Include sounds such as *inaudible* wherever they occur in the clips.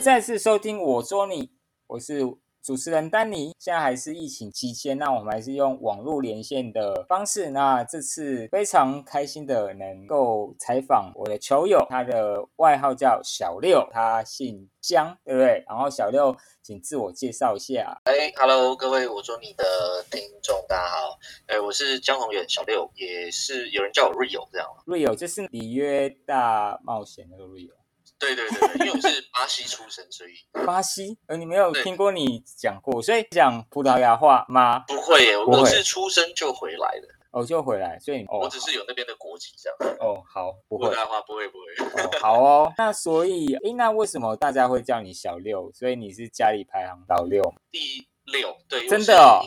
迎再次收听我说你，我是主持人丹尼。现在还是疫情期间，那我们还是用网络连线的方式。那这次非常开心的能够采访我的球友，他的外号叫小六，他姓江，对不对？然后小六，请自我介绍一下。哎，Hello，各位我说你的听众，大家好。哎，我是江宏远，小六，也是有人叫我 Rio 这样。Rio 就是里约大冒险那个 Rio。对对对，因为我是 *laughs* 巴西出生，所以巴西，呃，你没有听过你讲过，所以讲葡萄牙话吗？不会耶，我是出生就回来的，哦，就回来，所以我只是有那边的国籍这样。哦，好，不会，葡萄牙话不会不会。好哦，那所以，哎，那为什么大家会叫你小六？所以你是家里排行老六？第。六对，真的哦，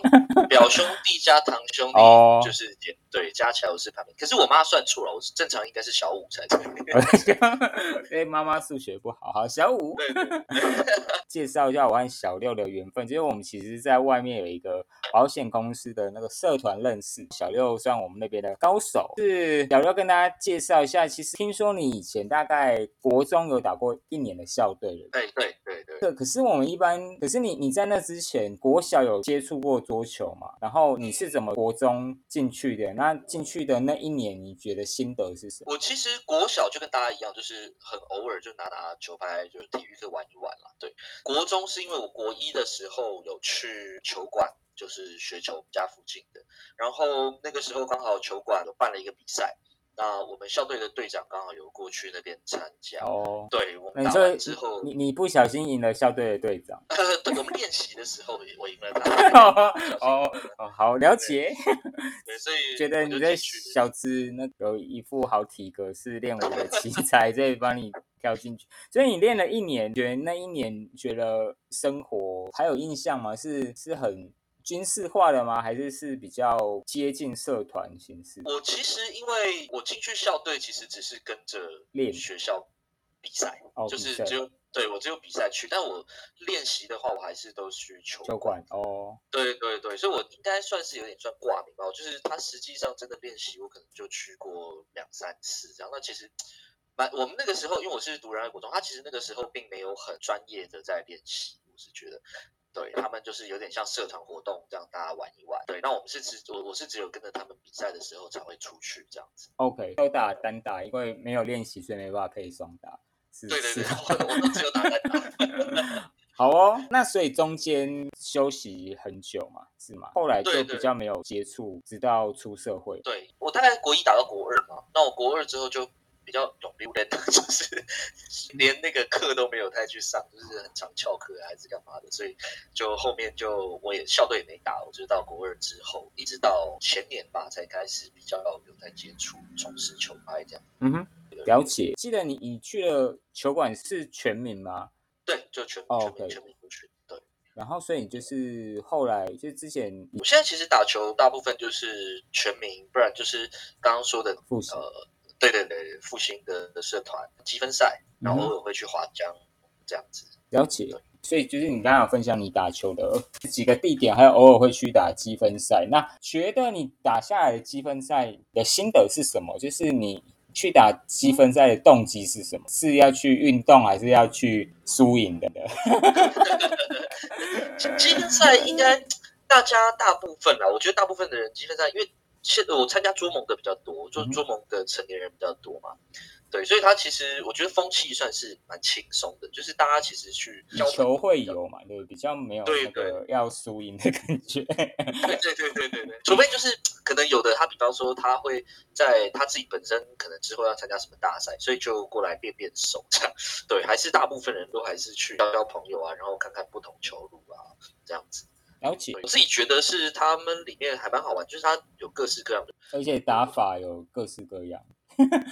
表兄弟加堂兄 *laughs* 弟就是对，加起来我是排名。可是我妈算错了，我是正常应该是小五才对。因 *laughs* 为妈妈数学不好，好小五。*laughs* 介绍一下我和小六的缘分，就是我们其实在外面有一个保险公司的那个社团认识。小六算我们那边的高手，是小六跟大家介绍一下。其实听说你以前大概国中有打过一年的校队了。对对对对。可是我们一般，可是你你在那之前国小有接触过桌球嘛？然后你是怎么国中进去的？那那进去的那一年，你觉得心得是什么？我其实国小就跟大家一样，就是很偶尔就拿拿球拍，就是体育课玩一玩了。对，国中是因为我国一的时候有去球馆，就是学球，我们家附近的。然后那个时候刚好球馆有办了一个比赛。那我们校队的队长刚好有过去那边参加哦，对，我们打完之后，你你不小心赢了校队的队长，*laughs* 对，我们练习的时候我赢了他，*laughs* 哦哦，好了解，对，所以觉得你在小资那有一副好体格，是练武的奇才，所以帮你跳进去，所以你练了一年，觉得那一年觉得生活还有印象吗？是是很。军事化的吗？还是是比较接近社团形式？我其实因为我进去校队，其实只是跟着练学校比赛，就是只有对我只有比赛去。但我练习的话，我还是都去球球馆哦。对对对，所以我应该算是有点算挂名吧。就是他实际上真的练习，我可能就去过两三次这样。那其实蛮我们那个时候，因为我是读人爱国中，他其实那个时候并没有很专业的在练习。我是觉得。对他们就是有点像社团活动这样，大家玩一玩。对，那我们是只我我是只有跟着他们比赛的时候才会出去这样子。OK，都打单打，因为没有练习，所以没办法配双打。对对对，*laughs* 我都只有打单打。*laughs* 好哦，那所以中间休息很久嘛，是吗？后来就比较没有接触，直到出社会。对我大概国一打到国二嘛，那我国二之后就。比较懂溜的，*laughs* 就是连那个课都没有太去上，就是很常翘课还是干嘛的，所以就后面就我也校队也没打，我就到国二之后，一直到前年吧才开始比较有在接触从事球拍这样。嗯哼，了解。记得你你去了球馆是全民吗？对，就全全民全民都去。对。然后所以就是后来就之前，我现在其实打球大部分就是全民，不然就是刚刚说的复呃。对对对，复兴的的社团积分赛，然后偶尔会去华江这样子。了解，所以就是你刚刚有分享你打球的几个地点，还有偶尔会去打积分赛。那觉得你打下来的积分赛的心得是什么？就是你去打积分赛的动机是什么？是要去运动，还是要去输赢的呢？*laughs* *laughs* 积分赛应该大家大部分啊，我觉得大部分的人积分赛，因为。现我参加捉盟的比较多，做捉盟的成年人比较多嘛，对，所以他其实我觉得风气算是蛮轻松的，就是大家其实去球会有嘛，对，比较没有那个要输赢的感觉。对对对对对对，除非就是可能有的他，比方说他会在他自己本身可能之后要参加什么大赛，所以就过来练练手这样。对，还是大部分人都还是去交交朋友啊，然后看看不同球路啊，这样子。了解，我自己觉得是他们里面还蛮好玩，就是它有各式各样的，而且打法有各式各样，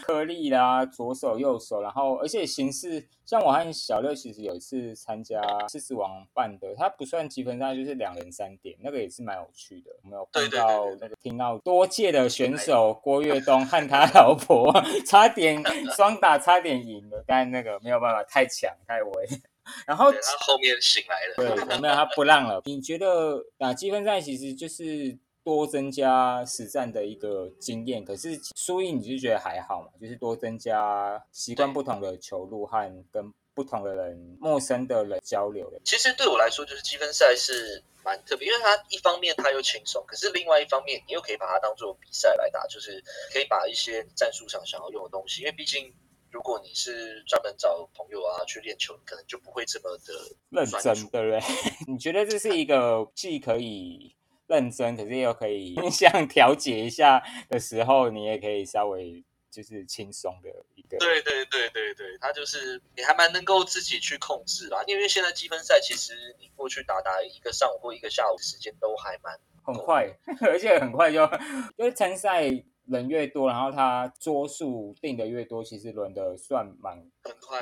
颗粒啦，左手右手，然后而且形式，像我和小六其实有一次参加狮子王办的，它不算积分赛，就是两人三点，那个也是蛮有趣的。我们有碰到那个听到多届的选手郭跃东和他老婆 *laughs* 差点双打，差点赢了，但那个没有办法，太强太威。然后他后面醒来了，对，没有他不让了。你觉得打积分赛其实就是多增加实战的一个经验，可是输赢你就觉得还好嘛？就是多增加习惯不同的球路和跟不同的人、陌生的人交流的。其实对我来说，就是积分赛是蛮特别，因为它一方面它又轻松，可是另外一方面你又可以把它当做比赛来打，就是可以把一些战术上想要用的东西，因为毕竟如果你是专门找朋友啊去练球，你可能就不会这么的认真，对不对？*laughs* 你觉得这是一个既可以认真，可是又可以像调节一下的时候，你也可以稍微。就是轻松的一个，对对对对对，他就是你还蛮能够自己去控制啦，因为现在积分赛其实你过去打打一个上午或一个下午的时间都还蛮很快，*laughs* 而且很快就因为 *laughs* 参赛。人越多，然后他桌数定的越多，其实轮的算蛮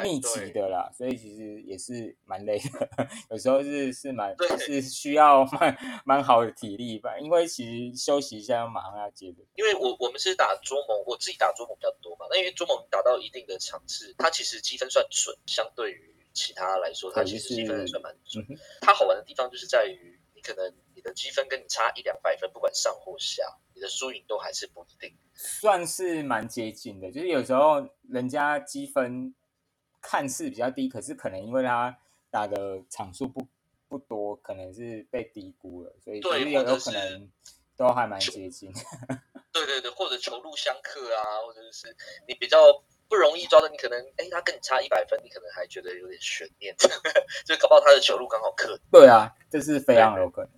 密集的啦，所以其实也是蛮累的，*laughs* 有时候是是蛮是需要蛮蛮好的体力吧，因为其实休息一下要马上要接着。因为我我们是打桌盟，我自己打桌盟比较多嘛，那因为桌盟打到一定的场次，它其实积分算准，相对于其他来说，它其实积分还算蛮准。它好玩的地方就是在于，你可能你的积分跟你差一两百分，不管上或下。你的输赢都还是不一定，算是蛮接近的。就是有时候人家积分看似比较低，可是可能因为他打的场数不不多，可能是被低估了，所以有有可能都还蛮接近。*laughs* 对对对，或者球路相克啊，或者是你比较不容易抓的，你可能哎，他跟你差一百分，你可能还觉得有点悬念，*laughs* 就搞不好他的球路刚好克。对啊，这是非常有可能。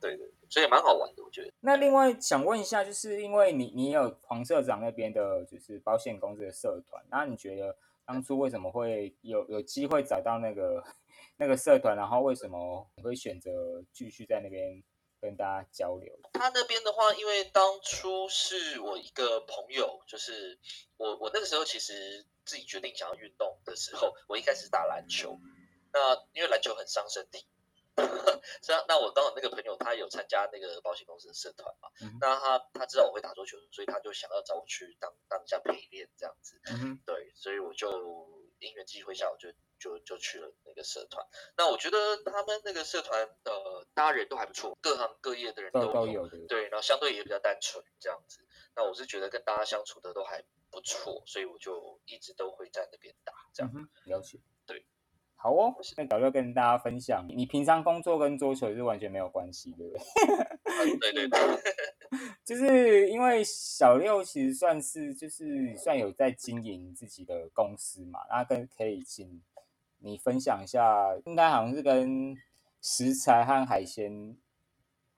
对对。所以蛮好玩的，我觉得。那另外想问一下，就是因为你你有黄社长那边的，就是保险公司的社团，那你觉得当初为什么会有有机会找到那个那个社团，然后为什么会选择继续在那边跟大家交流？他那边的话，因为当初是我一个朋友，就是我我那个时候其实自己决定想要运动的时候，我一开始打篮球，那因为篮球很伤身体。是啊，那我刚好那个朋友他有参加那个保险公司的社团嘛，那他他知道我会打桌球，所以他就想要找我去当当一下陪练这样子。嗯对，所以我就因缘机会下，我就就就去了那个社团。那我觉得他们那个社团呃，大家人都还不错，各行各业的人都有。对，然后相对也比较单纯这样子。那我是觉得跟大家相处的都还不错，所以我就一直都会在那边打这样。了解。对。好哦，那早就跟大家分享，你平常工作跟桌球是完全没有关系，对不对？对对对，*laughs* 就是因为小六其实算是就是算有在经营自己的公司嘛，那跟可以请你分享一下，应该好像是跟食材和海鲜，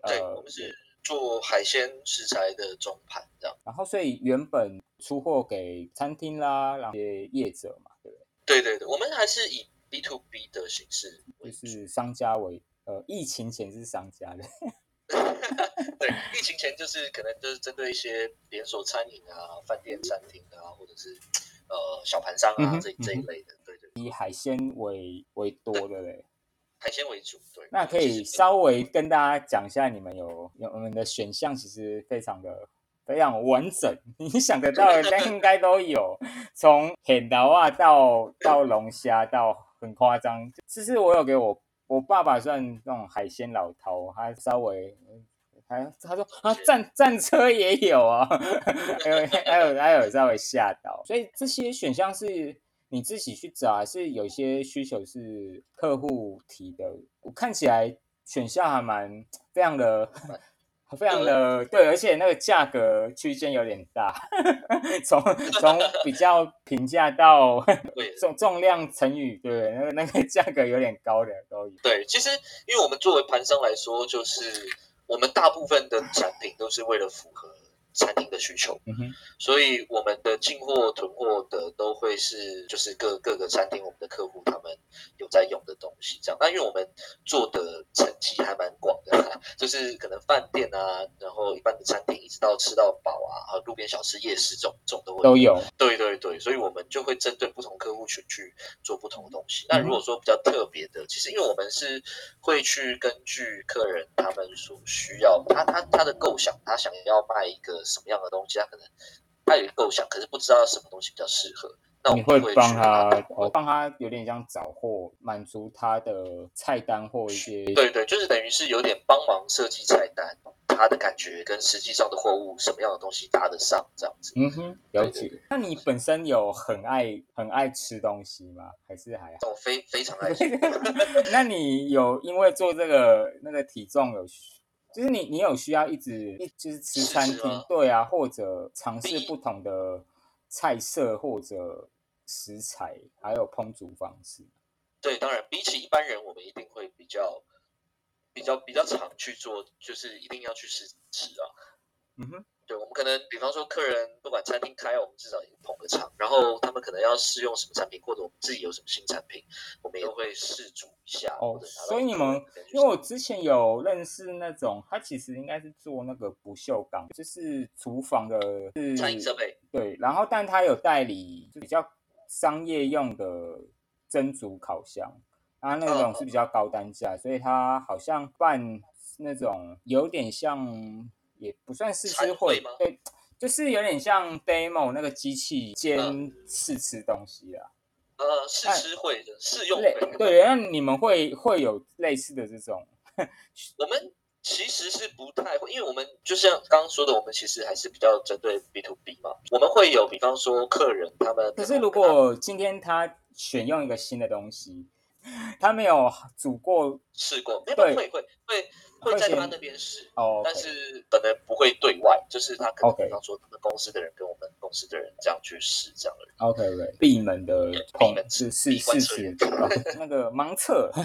对，我们是做海鲜食材的中盘这样，然后所以原本出货给餐厅啦，然后业者嘛，对不对？对对对，我们还是以。B to B 的形式，就是商家为呃，疫情前是商家的，*laughs* 对，疫情前就是可能就是针对一些连锁餐饮啊、饭店、餐厅啊，或者是呃小盘商啊这这一类的，对对，以海鲜为为多的嘞，海鲜为主，对。那可以稍微跟大家讲一下，你们有有我们的选项，其实非常的。非常完整，*laughs* 你想得到的应该都有，从 *laughs* 海刀啊到到龙虾到很夸张。其实我有给我我爸爸算那种海鲜老头，他稍微还他说啊战战车也有啊，*laughs* 还有还有还有稍微吓到。所以这些选项是你自己去找，还是有些需求是客户提的？我看起来选项还蛮非常的。非常的对，而且那个价格区间有点大，*laughs* 从从比较平价到 *laughs* 重重量乘以对，那个那个价格有点高的都有。对，其实因为我们作为盘商来说，就是我们大部分的产品都是为了符合。餐厅的需求，嗯哼，所以我们的进货囤货的都会是就是各各个餐厅我们的客户他们有在用的东西，这样。那因为我们做的层级还蛮广的，就是可能饭店啊，然后一般的餐厅，一直到吃到饱啊，和路边小吃、夜市这种这种都会都有。对对对，所以我们就会针对不同客户群去做不同的东西。那如果说比较特别的，其实因为我们是会去根据客人他们所需要，他他他的构想，他想要卖一个。什么样的东西，他可能他有构想，可是不知道什么东西比较适合。那我你会帮他拿，哦，帮他有点像找货，满足他的菜单或一些对对，就是等于是有点帮忙设计菜单，他的感觉跟实际上的货物什么样的东西搭得上这样子。嗯哼，了对对解。那你本身有很爱很爱吃东西吗？还是还好？我非非常爱吃，*laughs* 那你有因为做这个那个体重有需，就是你你有需要一直一就是吃餐厅对啊，或者尝试不同的菜色或者食材，还有烹煮方式。对，当然比起一般人，我们一定会比较比较比较常去做，就是一定要去试吃啊。嗯哼，对，我们可能比方说客人不管餐厅开，我们至少也捧个场，然后他们可能要试用什么产品，或者我们自己有什么新产品，我们也会试煮一下。哦所以你们因为我之前有认识那种，他其实应该是做那个不锈钢，就是厨房的是餐饮设备，对，然后但他有代理就比较商业用的蒸煮烤箱，他那种是比较高单价，所以他好像办那种有点像，也不算试吃餐会会吗，对，就是有点像 demo 那个机器兼嗯试吃东西啊。呃，试吃会的试用类会。对，那你们会会有类似的这种，我们其实是不太会，因为我们就像刚刚说的，我们其实还是比较针对 B to B 嘛。我们会有，比方说客人他们，可是如果今天他选用一个新的东西，他没有煮过试过，对会会会会在他那边试，哦，但是可能不会对外，就是他可能比方说他们公司的人跟我们公司的人这样去试这样而已。OK OK，闭门的闭碰门是试闭关试吃测验哦 *laughs* 那个盲测。*laughs*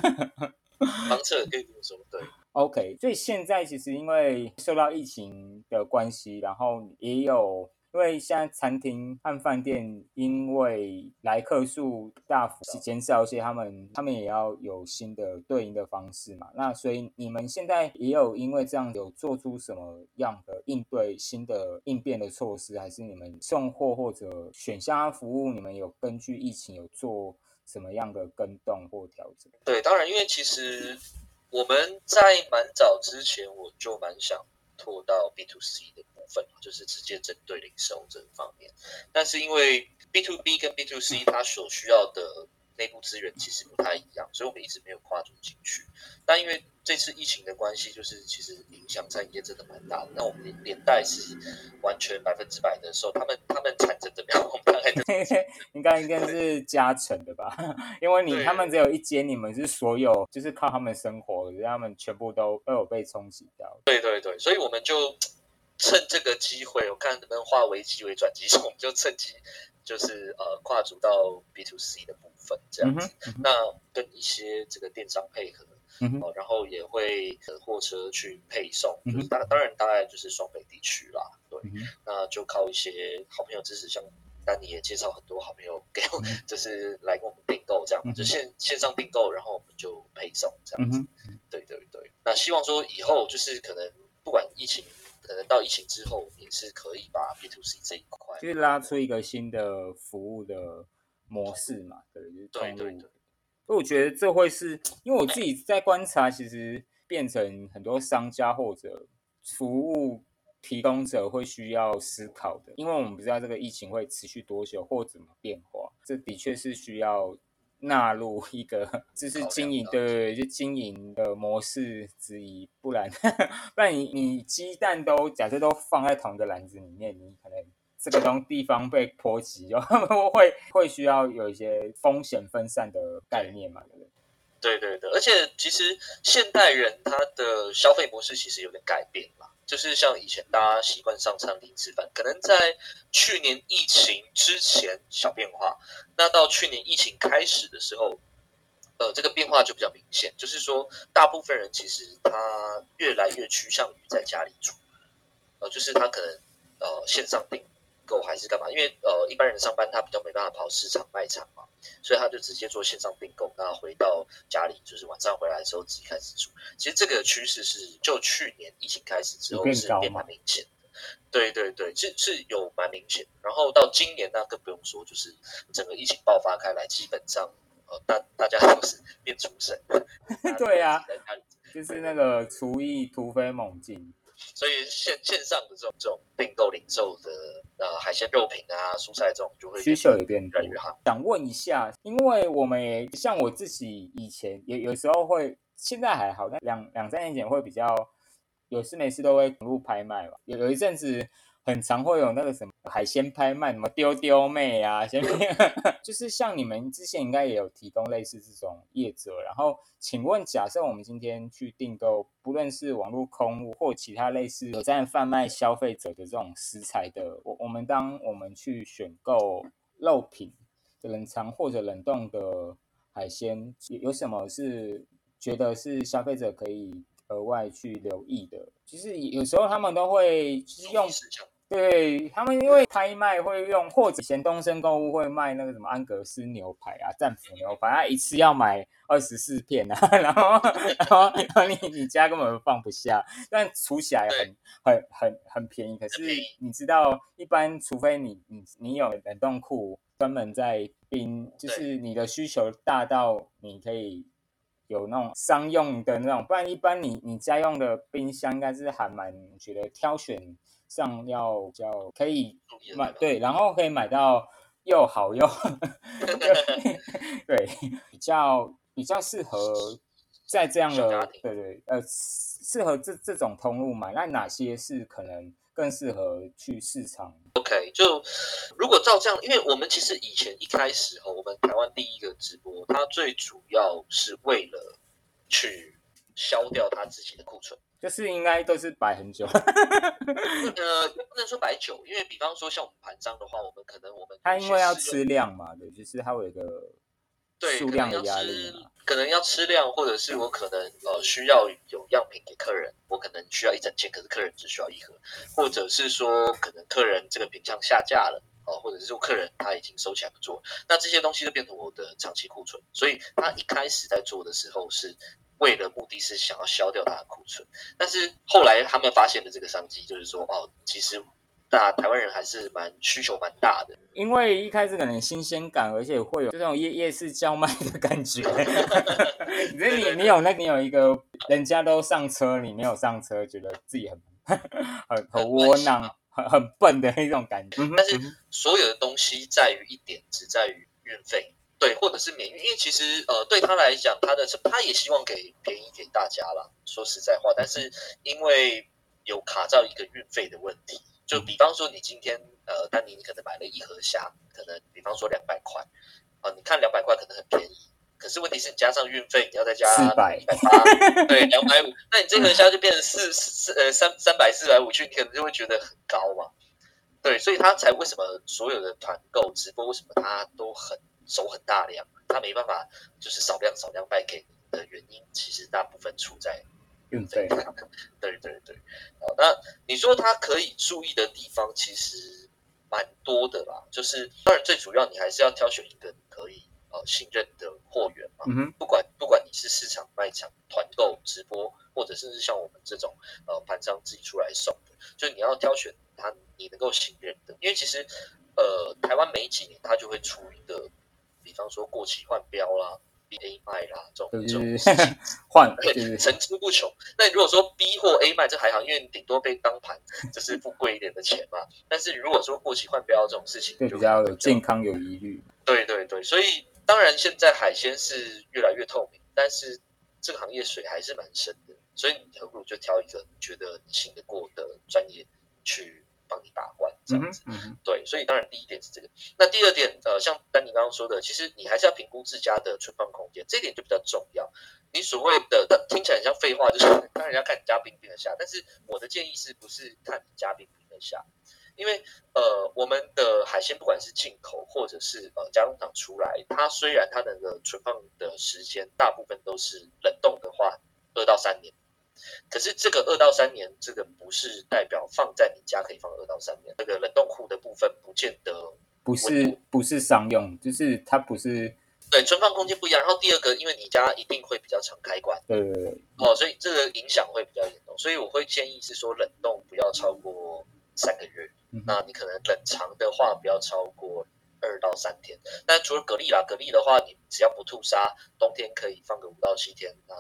盲测可以这么说，对，OK，所以现在其实因为受到疫情的关系，然后也有因为现在餐厅和饭店因为来客数大幅减少，而且他们他们也要有新的对应的方式嘛。那所以你们现在也有因为这样有做出什么样的应对新的应变的措施，还是你们送货或者选项啊服务，你们有根据疫情有做什么样的跟动或调整？对，当然，因为其实我们在蛮早之前，我就蛮想拓到 B to C 的分，就是直接针对零售这方面。但是因为 B to B 跟 B to C 它所需要的内部资源其实不太一样，所以我们一直没有跨足进去。那因为这次疫情的关系，就是其实影响餐饮业真的蛮大的。那我们连连带是完全百分之百的受他们他们产生怎么样，*laughs* 我们大概就应该应该是加成的吧，*laughs* 因为你他们只有一间，你们是所有就是靠他们生活，可是他们全部都都有被冲击掉。对对对，所以我们就趁这个机会，我看能不能化危机为转机，所以我们就趁机就是呃跨足到 B to C 的部分这样子。嗯，嗯那跟一些这个电商配合，嗯然后也会呃货车去配送，就是当当然大概就是双北地区啦，对，嗯那就靠一些好朋友支持，像丹尼也介绍很多好朋友给我，嗯就是来跟我们订购这样，嗯哼就线线上订购，然后我们就配送这样子。对对对，那希望说以后就是可能不管疫情，可能到疫情之后也是可以把 B to C 这一块，就是拉出一个新的服务的模式嘛，对，就是通路。对对对所以我觉得这会是因为我自己在观察，其实变成很多商家或者服务提供者会需要思考的，因为我们不知道这个疫情会持续多久或怎么变化，这的确是需要纳入一个就是经营对对对，就经营的模式之一，不然不然你你鸡蛋都假设都放在同一个篮子里面，你可能。这个东地方被波及，就 *laughs* 会会需要有一些风险分散的概念嘛，对不对？对对对，而且其实现代人他的消费模式其实有点改变了，就是像以前大家习惯上餐厅吃饭，可能在去年疫情之前小变化，那到去年疫情开始的时候，呃，这个变化就比较明显，就是说大部分人其实他越来越趋向于在家里煮，呃，就是他可能呃线上订购还是干嘛，因为呃一般人上班他比较没办法跑市场卖场嘛。所以他就直接做线上订购，那回到家里就是晚上回来的时候自己开始煮。其实这个趋势是就去年疫情开始之后是变蛮明显的。对对对，是是有蛮明显的。然后到今年那更不用说，就是整个疫情爆发开来，基本上呃大大家都是变厨神。*laughs* 对啊大家都自己在家里就是那个厨艺突飞猛进。所以线线上的这种这种订购零售的呃海鲜肉品啊、蔬菜这种就会需求也变多越来。越好。想问一下，因为我们也像我自己以前也有时候会，现在还好，但两两三年前会比较有事没事都会网络拍卖吧。有有一阵子很常会有那个什么海鲜拍卖，什么丢丢妹啊，先 *laughs* 就是像你们之前应该也有提供类似这种业者。然后，请问，假设我们今天去订购，不论是网络空物或其他类似有在贩卖消费者的这种食材的，我我们当我们去选购肉品。冷藏或者冷冻的海鲜有什么是觉得是消费者可以额外去留意的？其实有时候他们都会就是用，对他们因为拍卖会用，或者前东升购物会卖那个什么安格斯牛排啊、战斧牛排，他一次要买二十四片啊，*laughs* 然后然后然后你你家根本放不下，但储起来很很很很便宜。可是你知道，一般除非你你你有冷冻库。专门在冰，就是你的需求大到你可以有那种商用的那种，不然一般你你家用的冰箱应该是还蛮觉得挑选上要较可以买对，然后可以买到又好用 *laughs* *laughs* 对，比较比较适合在这样的对对呃适合这这种通路买，那哪些是可能？更适合去市场。OK，就如果照这样，因为我们其实以前一开始哦，我们台湾第一个直播，它最主要是为了去消掉它自己的库存，就是应该都是摆很久。*laughs* 呃，不能说摆久，因为比方说像我们盘商的话，我们可能我们它因为要吃量嘛，对，就是它有一个。对，数量的压力，可能要吃量，或者是我可能呃需要有样品给客人，我可能需要一整件，可是客人只需要一盒，或者是说可能客人这个品相下架了哦，或者是说客人他已经收起来不做，那这些东西就变成我的长期库存，所以他一开始在做的时候是为了目的是想要消掉他的库存，但是后来他们发现了这个商机，就是说哦，其实。大台湾人还是蛮需求蛮大的，因为一开始可能新鲜感，而且会有这种夜夜市叫卖的感觉。*laughs* 你你你有那，你有一个人家都上车，你没有上车，觉得自己很很很窝囊、很很笨的那种感觉。但是所有的东西在于一点，只在于运费，对，或者是免运，因为其实呃对他来讲，他的他也希望给便宜给大家啦。说实在话，但是因为有卡到一个运费的问题。就比方说，你今天呃，丹尼，你可能买了一盒虾，可能比方说两百块，啊，你看两百块可能很便宜，可是问题是你加上运费，你要再加四百，对，两百五，那你这盒虾就变成四四呃三三百四百五去，你可能就会觉得很高嘛，对，所以他才为什么所有的团购直播为什么他都很手很大量，他没办法就是少量少量卖给你的原因，其实大部分出在。运费，对对对，好，那你说他可以注意的地方其实蛮多的啦，就是当然最主要你还是要挑选一个可以呃信任的货源嘛，嗯不管不管你是市场卖场、团购、直播，或者甚至像我们这种呃盘商自己出来送的，就你要挑选他你能够信任的，因为其实呃台湾每几年他就会出一个，比方说过期换标啦。B A 卖啦，这种这种事情 *laughs* 换层出不穷。那如果说 B 或 A 卖，这还好，因为顶多被当盘，就是付贵一点的钱嘛。但是如果说过期换标这种事情，就比较有健康有疑虑。对对对，所以当然现在海鲜是越来越透明，但是这个行业水还是蛮深的，所以你何不如就挑一个你觉得你信得过的专业去。帮你把关这样子，对，所以当然第一点是这个。那第二点，呃，像丹尼刚刚说的，其实你还是要评估自家的存放空间，这点就比较重要。你所谓的听起来很像废话，就是当然要看你家冰冰的下。但是我的建议是不是看你家冰冰的下？因为呃，我们的海鲜不管是进口或者是呃加工厂出来，它虽然它的存放的时间大部分都是冷冻的话，二到三年。可是这个二到三年，这个不是代表放在你家可以放二到三年。那个冷冻库的部分不见得不是不是商用，就是它不是对存放空间不一样。然后第二个，因为你家一定会比较常开关，对对对，哦，所以这个影响会比较严重。所以我会建议是说冷冻不要超过三个月，那你可能冷藏的话不要超过二到三天。那除了蛤蜊啦，蛤蜊的话你只要不吐沙，冬天可以放个五到七天，那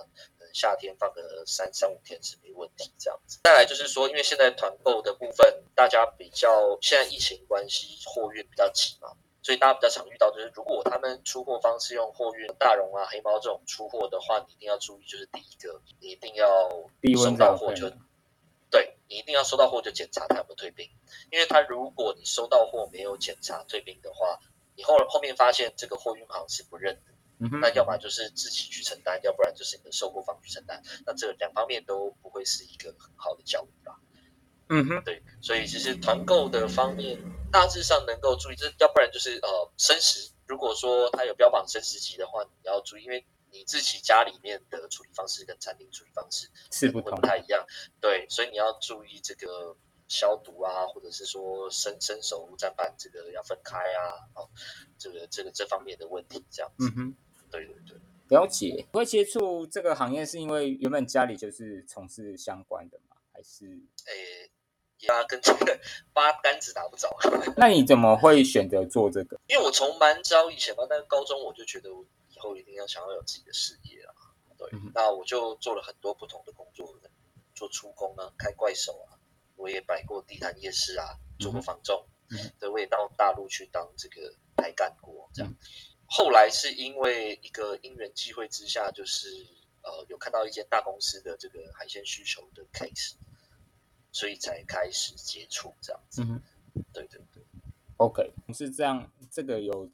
能夏天放个三三五天是没问题这样子。再来就是说，因为现在团购的部分，大家比较现在疫情关系，货运比较急嘛，所以大家比较常遇到就是，如果他们出货方是用货运大荣啊、黑猫这种出货的话，你一定要注意，就是第一个，你一定要收到货就，对你一定要收到货就检查他有没有退冰，因为他如果你收到货没有检查退冰的话，你后后面发现这个货运行是不认的。那要么就是自己去承担，要不然就是你的收购方去承担。那这两方面都不会是一个很好的教育吧？嗯哼，对。所以其实团购的方面大致上能够注意，这要不然就是呃生食。如果说它有标榜生食级的话，你要注意，因为你自己家里面的处理方式跟餐厅处理方式是不不太一样。对，所以你要注意这个消毒啊，或者是说生生熟砧板这个要分开啊，哦，这个这个这方面的问题这样子。嗯哼。对对对，了解。会接触这个行业是因为原本家里就是从事相关的吗？还是？诶，压跟这个八竿子打不着。*laughs* 那你怎么会选择做这个？因为我从蛮早以前吧，但是高中我就觉得我以后一定要想要有自己的事业啊。对，那我就做了很多不同的工作，做出工啊，开怪手啊，我也摆过地摊夜市啊，做过房仲，对，我也到大陆去当这个台干过，这样。后来是因为一个因缘际会之下，就是呃有看到一间大公司的这个海鲜需求的 case，所以才开始接触这样子。嗯，对对对。OK，是这样，这个有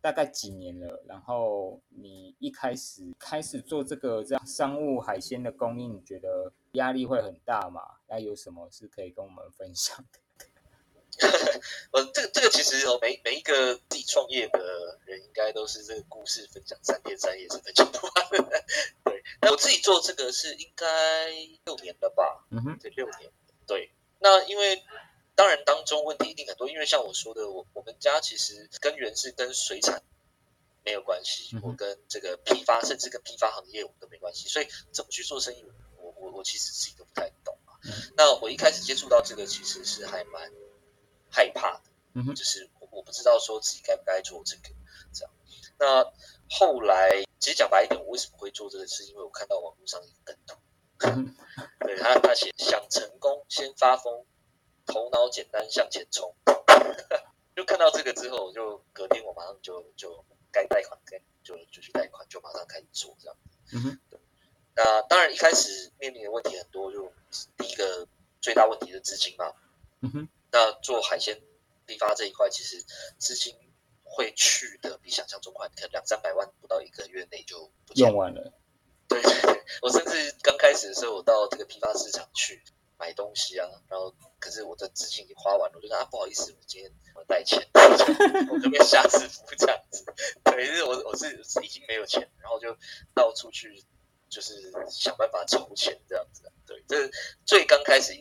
大概几年了。然后你一开始开始做这个这样商务海鲜的供应，你觉得压力会很大吗？那有什么是可以跟我们分享的？*laughs* 呃，这个这个其实哦，每每一个自己创业的人，应该都是这个故事分享三天三夜是分享不完的。对，那我自己做这个是应该六年了吧？嗯哼，对，六年。对，那因为当然当中问题一定很多，因为像我说的，我我们家其实根源是跟水产没有关系，我跟这个批发甚至跟批发行业我们都没关系，所以怎么去做生意，我我我其实自己都不太懂啊。那我一开始接触到这个，其实是还蛮。害怕的，嗯就是我我不知道说自己该不该做这个，这样。那后来其实讲白一点，我为什么会做这个，是因为我看到网络上一个梗图，*laughs* 对他他写想成功先发疯，头脑简单向前冲，*laughs* 就看到这个之后，我就隔天我马上就就该贷款该就就去贷款，就马上开始做这样。嗯哼，对。那当然一开始面临的问题很多，就第一个最大问题是资金嘛。嗯哼。那做海鲜批发这一块，其实资金会去的比想象中快，可能两三百万不到一个月内就用完了。对我甚至刚开始的时候，我到这个批发市场去买东西啊，然后可是我的资金已经花完了，我就说啊不好意思，我今天我带钱，*laughs* 我这边下次付这样子。对，是我我是已经没有钱，然后就到处去就是想办法筹钱这样子。对，这是最刚开始。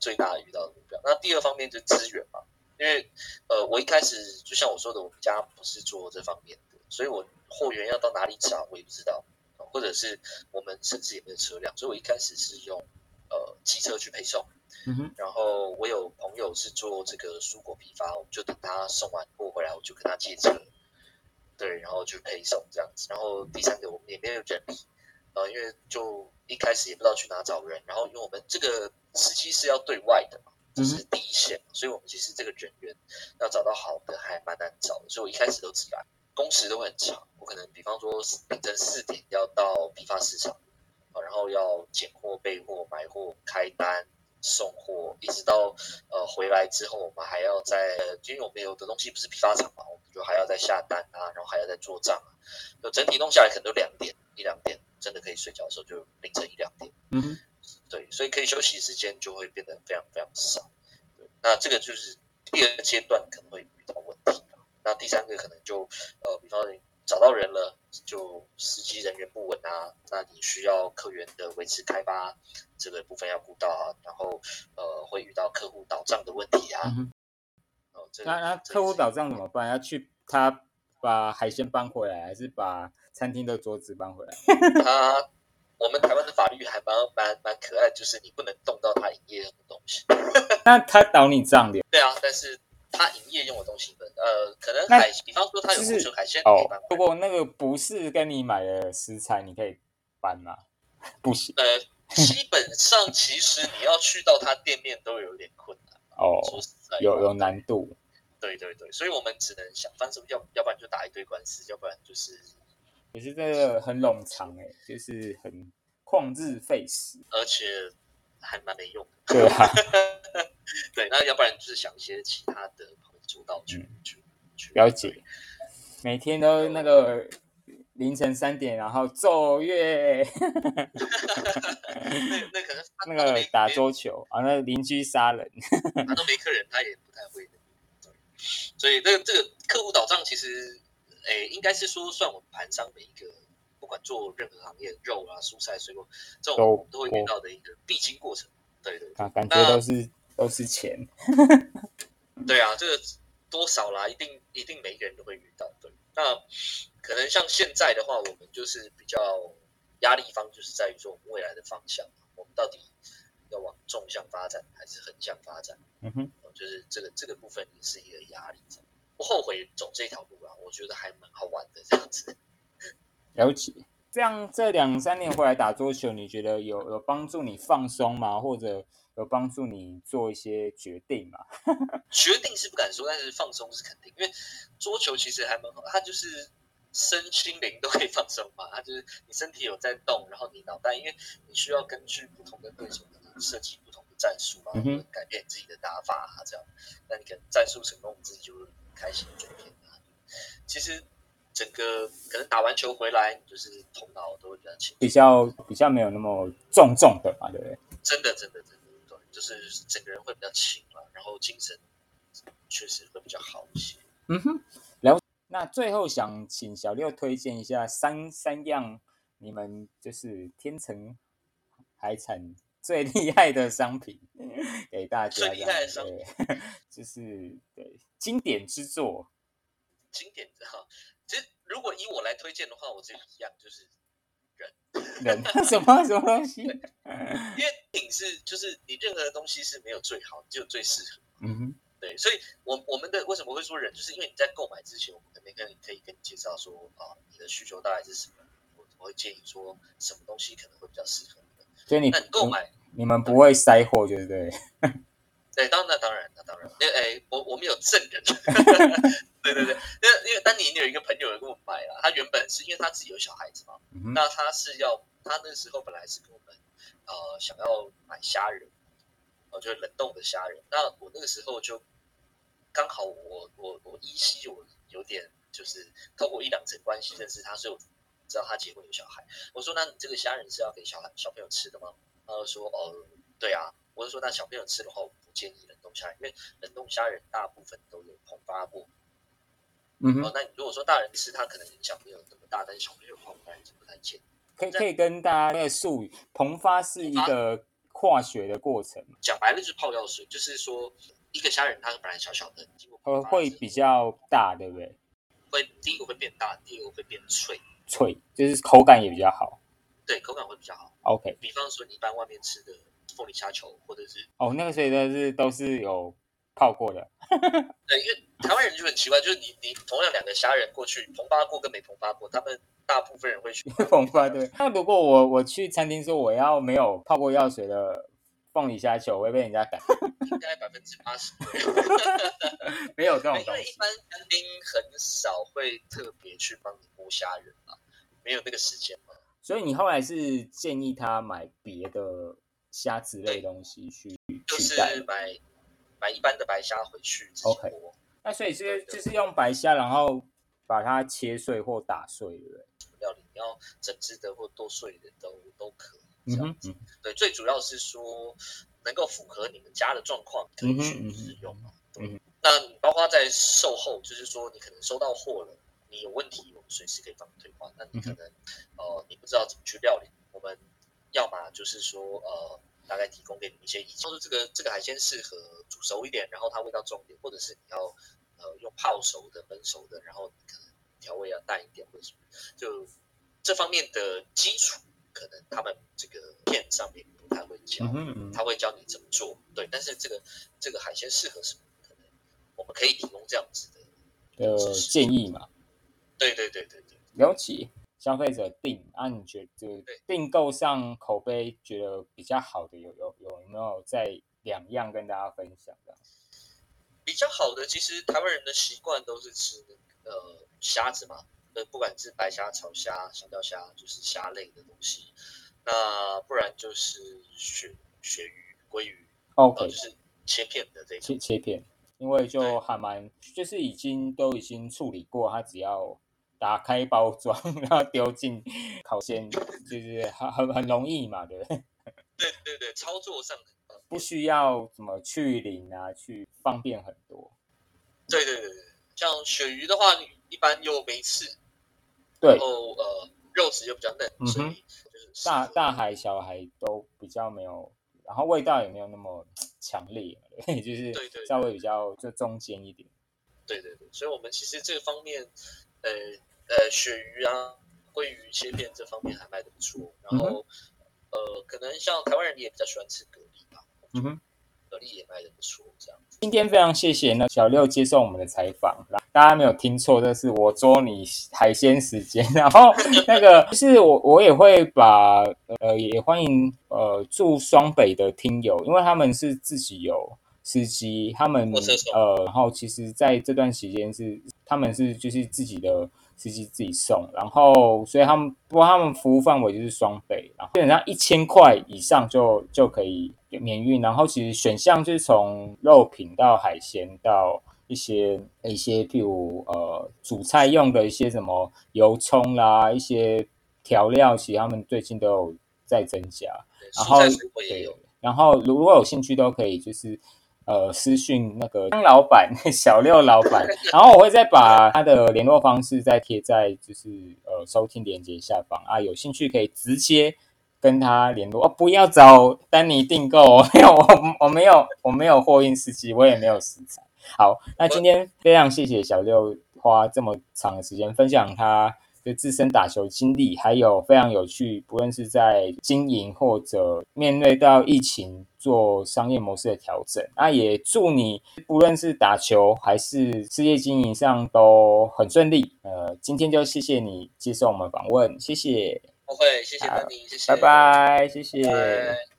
最大的遇到的目标。那第二方面就是资源嘛，因为呃，我一开始就像我说的，我们家不是做这方面的，所以我货源要到哪里找我也不知道，或者是我们甚至也没有车辆，所以我一开始是用呃汽车去配送。嗯哼。然后我有朋友是做这个蔬果批发，我就等他送完货回来，我就跟他借车，对，然后去配送这样子。然后第三个，我们也没有人力，呃，因为就一开始也不知道去哪找人，然后因为我们这个。实际是要对外的嘛，这是第一线，所以我们其实这个人员要找到好的还蛮难找的，所以我一开始都自来，工时都会很长。我可能比方说凌晨四点要到批发市场，然后要拣货、备货、买货、开单、送货，一直到呃回来之后，我们还要在，因为我们有的东西不是批发厂嘛，我们就还要再下单啊，然后还要再做账啊，就整体弄下来可能都两点一两点，真的可以睡觉的时候就凌晨一两点。嗯哼。对，所以可以休息时间就会变得非常非常少。对，那这个就是第二阶段可能会遇到问题。那第三个可能就呃，比方说找到人了，就司机人员不稳啊，那你需要客源的维持开发这个部分要顾到啊，然后呃会遇到客户倒账的问题啊。哦，那那客户倒账怎么办？要去他把海鲜搬回来，还是把餐厅的桌子搬回来？*laughs* 他。我们台湾的法律还蛮蛮蛮可爱，就是你不能动到他营业用的东西。*laughs* 那他倒你账的？对啊，但是他营业用的东西呢？呃，可能海，比方说他有库存海鲜，哦，不过那个不是跟你买的食材，你可以搬吗？不行呃，基本上其实你要去到他店面都有点困难，哦，说实在有有难度。对对对，所以我们只能想方设要要不然就打一堆官司，要不然就是可是这个很冗长哎，就是很旷日费时。而且还蛮没用的。对啊，*laughs* 对，那要不然就是想一些其他的主导去嗯去去了解。每天都那个凌晨三点，然后奏乐，*laughs* 那那可能他那个打桌球啊，那邻居杀人。他都没客人，他也不太会。对，所以这个这个客户导账其实，诶，应该是说算我们盘商的一个，不管做任何行业，肉啊、蔬菜、水果这种都我们都会遇到的一个必经过程。对对对啊，感觉都是都是钱。*laughs* 对啊，这个多少啦，一定一定每一个人都会遇到。对，那可能像现在的话，我们就是比较压力方，就是在于说我们未来的方向，我们到底要往纵向发展还是横向发展？嗯哼，哦就是这个这个部分也是一个压力。不后悔走这条路啊，我觉得还蛮好玩的这样子。了解。这样这两三年回来打桌球，你觉得有有帮助你放松吗？或者有帮助你做一些决定吗？*laughs* 决定是不敢说，但是放松是肯定，因为桌球其实还蛮好，它就是身心灵都可以放松嘛。它就是你身体有在动，然后你脑袋，因为你需要根据不同的对手可能设计不同的战术啊，嗯哼或者改变自己的打法啊，这样。那你可能战术成功，你自己就开心整天啊。其实整个可能打完球回来，就是头脑都会比较清。比较比较没有那么重重的嘛，对不对？真的，真的，真的，对，就是整个人会比较轻嘛，然后精神确实会比较好一些。嗯哼，然后。那最后想请小六推荐一下三三样你们就是天成海产最厉害的商品给大家，最厉害的商品，*laughs* 就是对经典之作。经典的哈，其实如果以我来推荐的话，我只有一样就是人，人 *laughs* 什么什么东西？因为品是就是你任何东西是没有最好，只有最适合。嗯哼，对，所以我我们的为什么会说人，就是因为你在购买之前，我们肯定可以可以跟你介绍说啊，你的需求大概是什么，我我会建议说什么东西可能会比较适合所以你那你购买你们不会塞货，对不对？*laughs* 对，当那当然，那当然，因为哎，我我们有证人，对 *laughs* 对对，因为因为丹尼有一个朋友有跟我买了，他原本是因为他自己有小孩子嘛，嗯，那他是要他那时候本来是跟我们呃想要买虾仁，哦、就是冷冻的虾仁，那我那个时候就刚好我我我依稀我有点就是透过一两层关系认识他，所以我知道他结婚有小孩，我说那你这个虾仁是要给小孩小朋友吃的吗？他就说哦对啊，我就说那小朋友吃的话，我不建议冷冻虾仁，因为冷冻虾仁大部分都有膨发过。嗯哼，，哦那你如果说大人吃，它可能影响没有那么大，但是小朋友的话，我当然是不太建议。可以可以跟大家那个术语，膨发是一个化学的过程，讲白了就是泡药水，就是说一个虾仁它本来小小的，经过会膨发之后会比较大，对不对？会第一个会变大，第二个会变脆，脆，就是口感也比较好。对，口感会比较好。OK，比方说你一般外面吃的凤梨虾球，或者是哦，那个所以都是都是有泡过的。*laughs* *laughs* 对，因为台湾人就很奇怪，就是你你同样两个虾仁过去膨发过跟没膨发过，他们大部分人会去膨发对。那如果我我去餐厅说我要没有泡过药水的凤梨虾球，我会被人家赶。*laughs* 应该百分之八十。*laughs* 没有这种东西。为一般餐厅很少会特别去帮你剥虾仁啊，没有那个时间嘛。所以你后来是建议他买别的虾之类的东西去就是取代。买买一般的白虾回去自己 OK 剥。那所以是就是用白虾，然后把它切碎或打碎，对不对？料理，你要整只的或剁碎的都都可以。这样子，嗯。嗯对，最主要是说能够符合你们家的状况，可以去使用嘛。对。嗯那包括在售后，就是说你可能收到货了，你有问题，我们随时可以帮你退换。那你可能、呃你不知道怎么去料理，我们要么就是说呃大概提供给你们一些意见，说这个这个海鲜适合煮熟一点，然后它味道重一点，或者是你要呃用泡熟的、焖熟的，然后你可能调味要淡一点，或者什么，就这方面的基础，可能他们这个片上面不太会教。嗯嗯他会教你怎么做，对，但是这个这个海鲜适合什么，可能我们可以提供这样子的，呃建议嘛，对对对对对，尤其。消费者订啊，你觉得对订购上口碑觉得比较好的有有有有没有在两样跟大家分享的？比较好的，其实台湾人的习惯都是吃呃虾子嘛，呃不管是白虾、炒虾、香蕉虾，就是虾类的东西。那不然就是鳕鳕鱼、鲑鱼，呃 OK，就是切片的这种。切切片，因为就还蛮就是已经都已经处理过，它只要打开包装，*laughs* 然后丢进烤箱，就是很很很容易嘛，对不对？*laughs* 对对对，操作上不。需要怎么去鳞啊，去方便很多。对对对对，像鳕鱼的话，你一般又没刺，对然，后呃肉质又比较嫩，嗯所以就是大大海小海都比较没有，然后味道也没有那么强烈，*laughs* 就是稍微比较就中间一点。对对对，所以我们其实这个方面，呃呃，鳕鱼啊、鲑鱼切片这方面还卖的不错。然后、呃，可能像台湾人也比较喜欢吃蛤蜊吧，嗯哼，蛤蜊也卖的不错，这样。今天非常谢谢呢小六接受我们的采访，大家没有听错，这是我捉你海鲜时间。然后那个 *laughs* 就是我我也会把呃也欢迎呃住双北的听友，因为他们是自己有司机，他们呃然后其实在这段时间是他们是就是自己的司机自己送，然后所以他们不过他们服务范围就是双倍，然后基本上一千块以上就就可以免运，然后其实选项就是从肉品到海鲜到一些一些譬如呃煮菜用的一些什么油葱啦，一些调料，其实他们最近都有在增加。然后对有。，然后如果有兴趣都可以就是呃私讯那个张老板 *laughs* 小六老板，然后我会再把他的联络方式再贴在就是呃收听连接下方。啊，有兴趣可以直接跟他联络。哦，不要找丹尼订购，*laughs* 没有我我没有我没有货运司机，我也没有食材。好，那今天非常谢谢小六花这么长的时间分享他就自身打球经历，还有非常有趣，不论是在经营或者面对到疫情做商业模式的调整，那也祝你不论是打球还是事业经营上都很顺利。呃，今天就谢谢你接受我们访问，谢谢，不会，谢谢好丹尼，谢谢，拜拜，谢谢。拜拜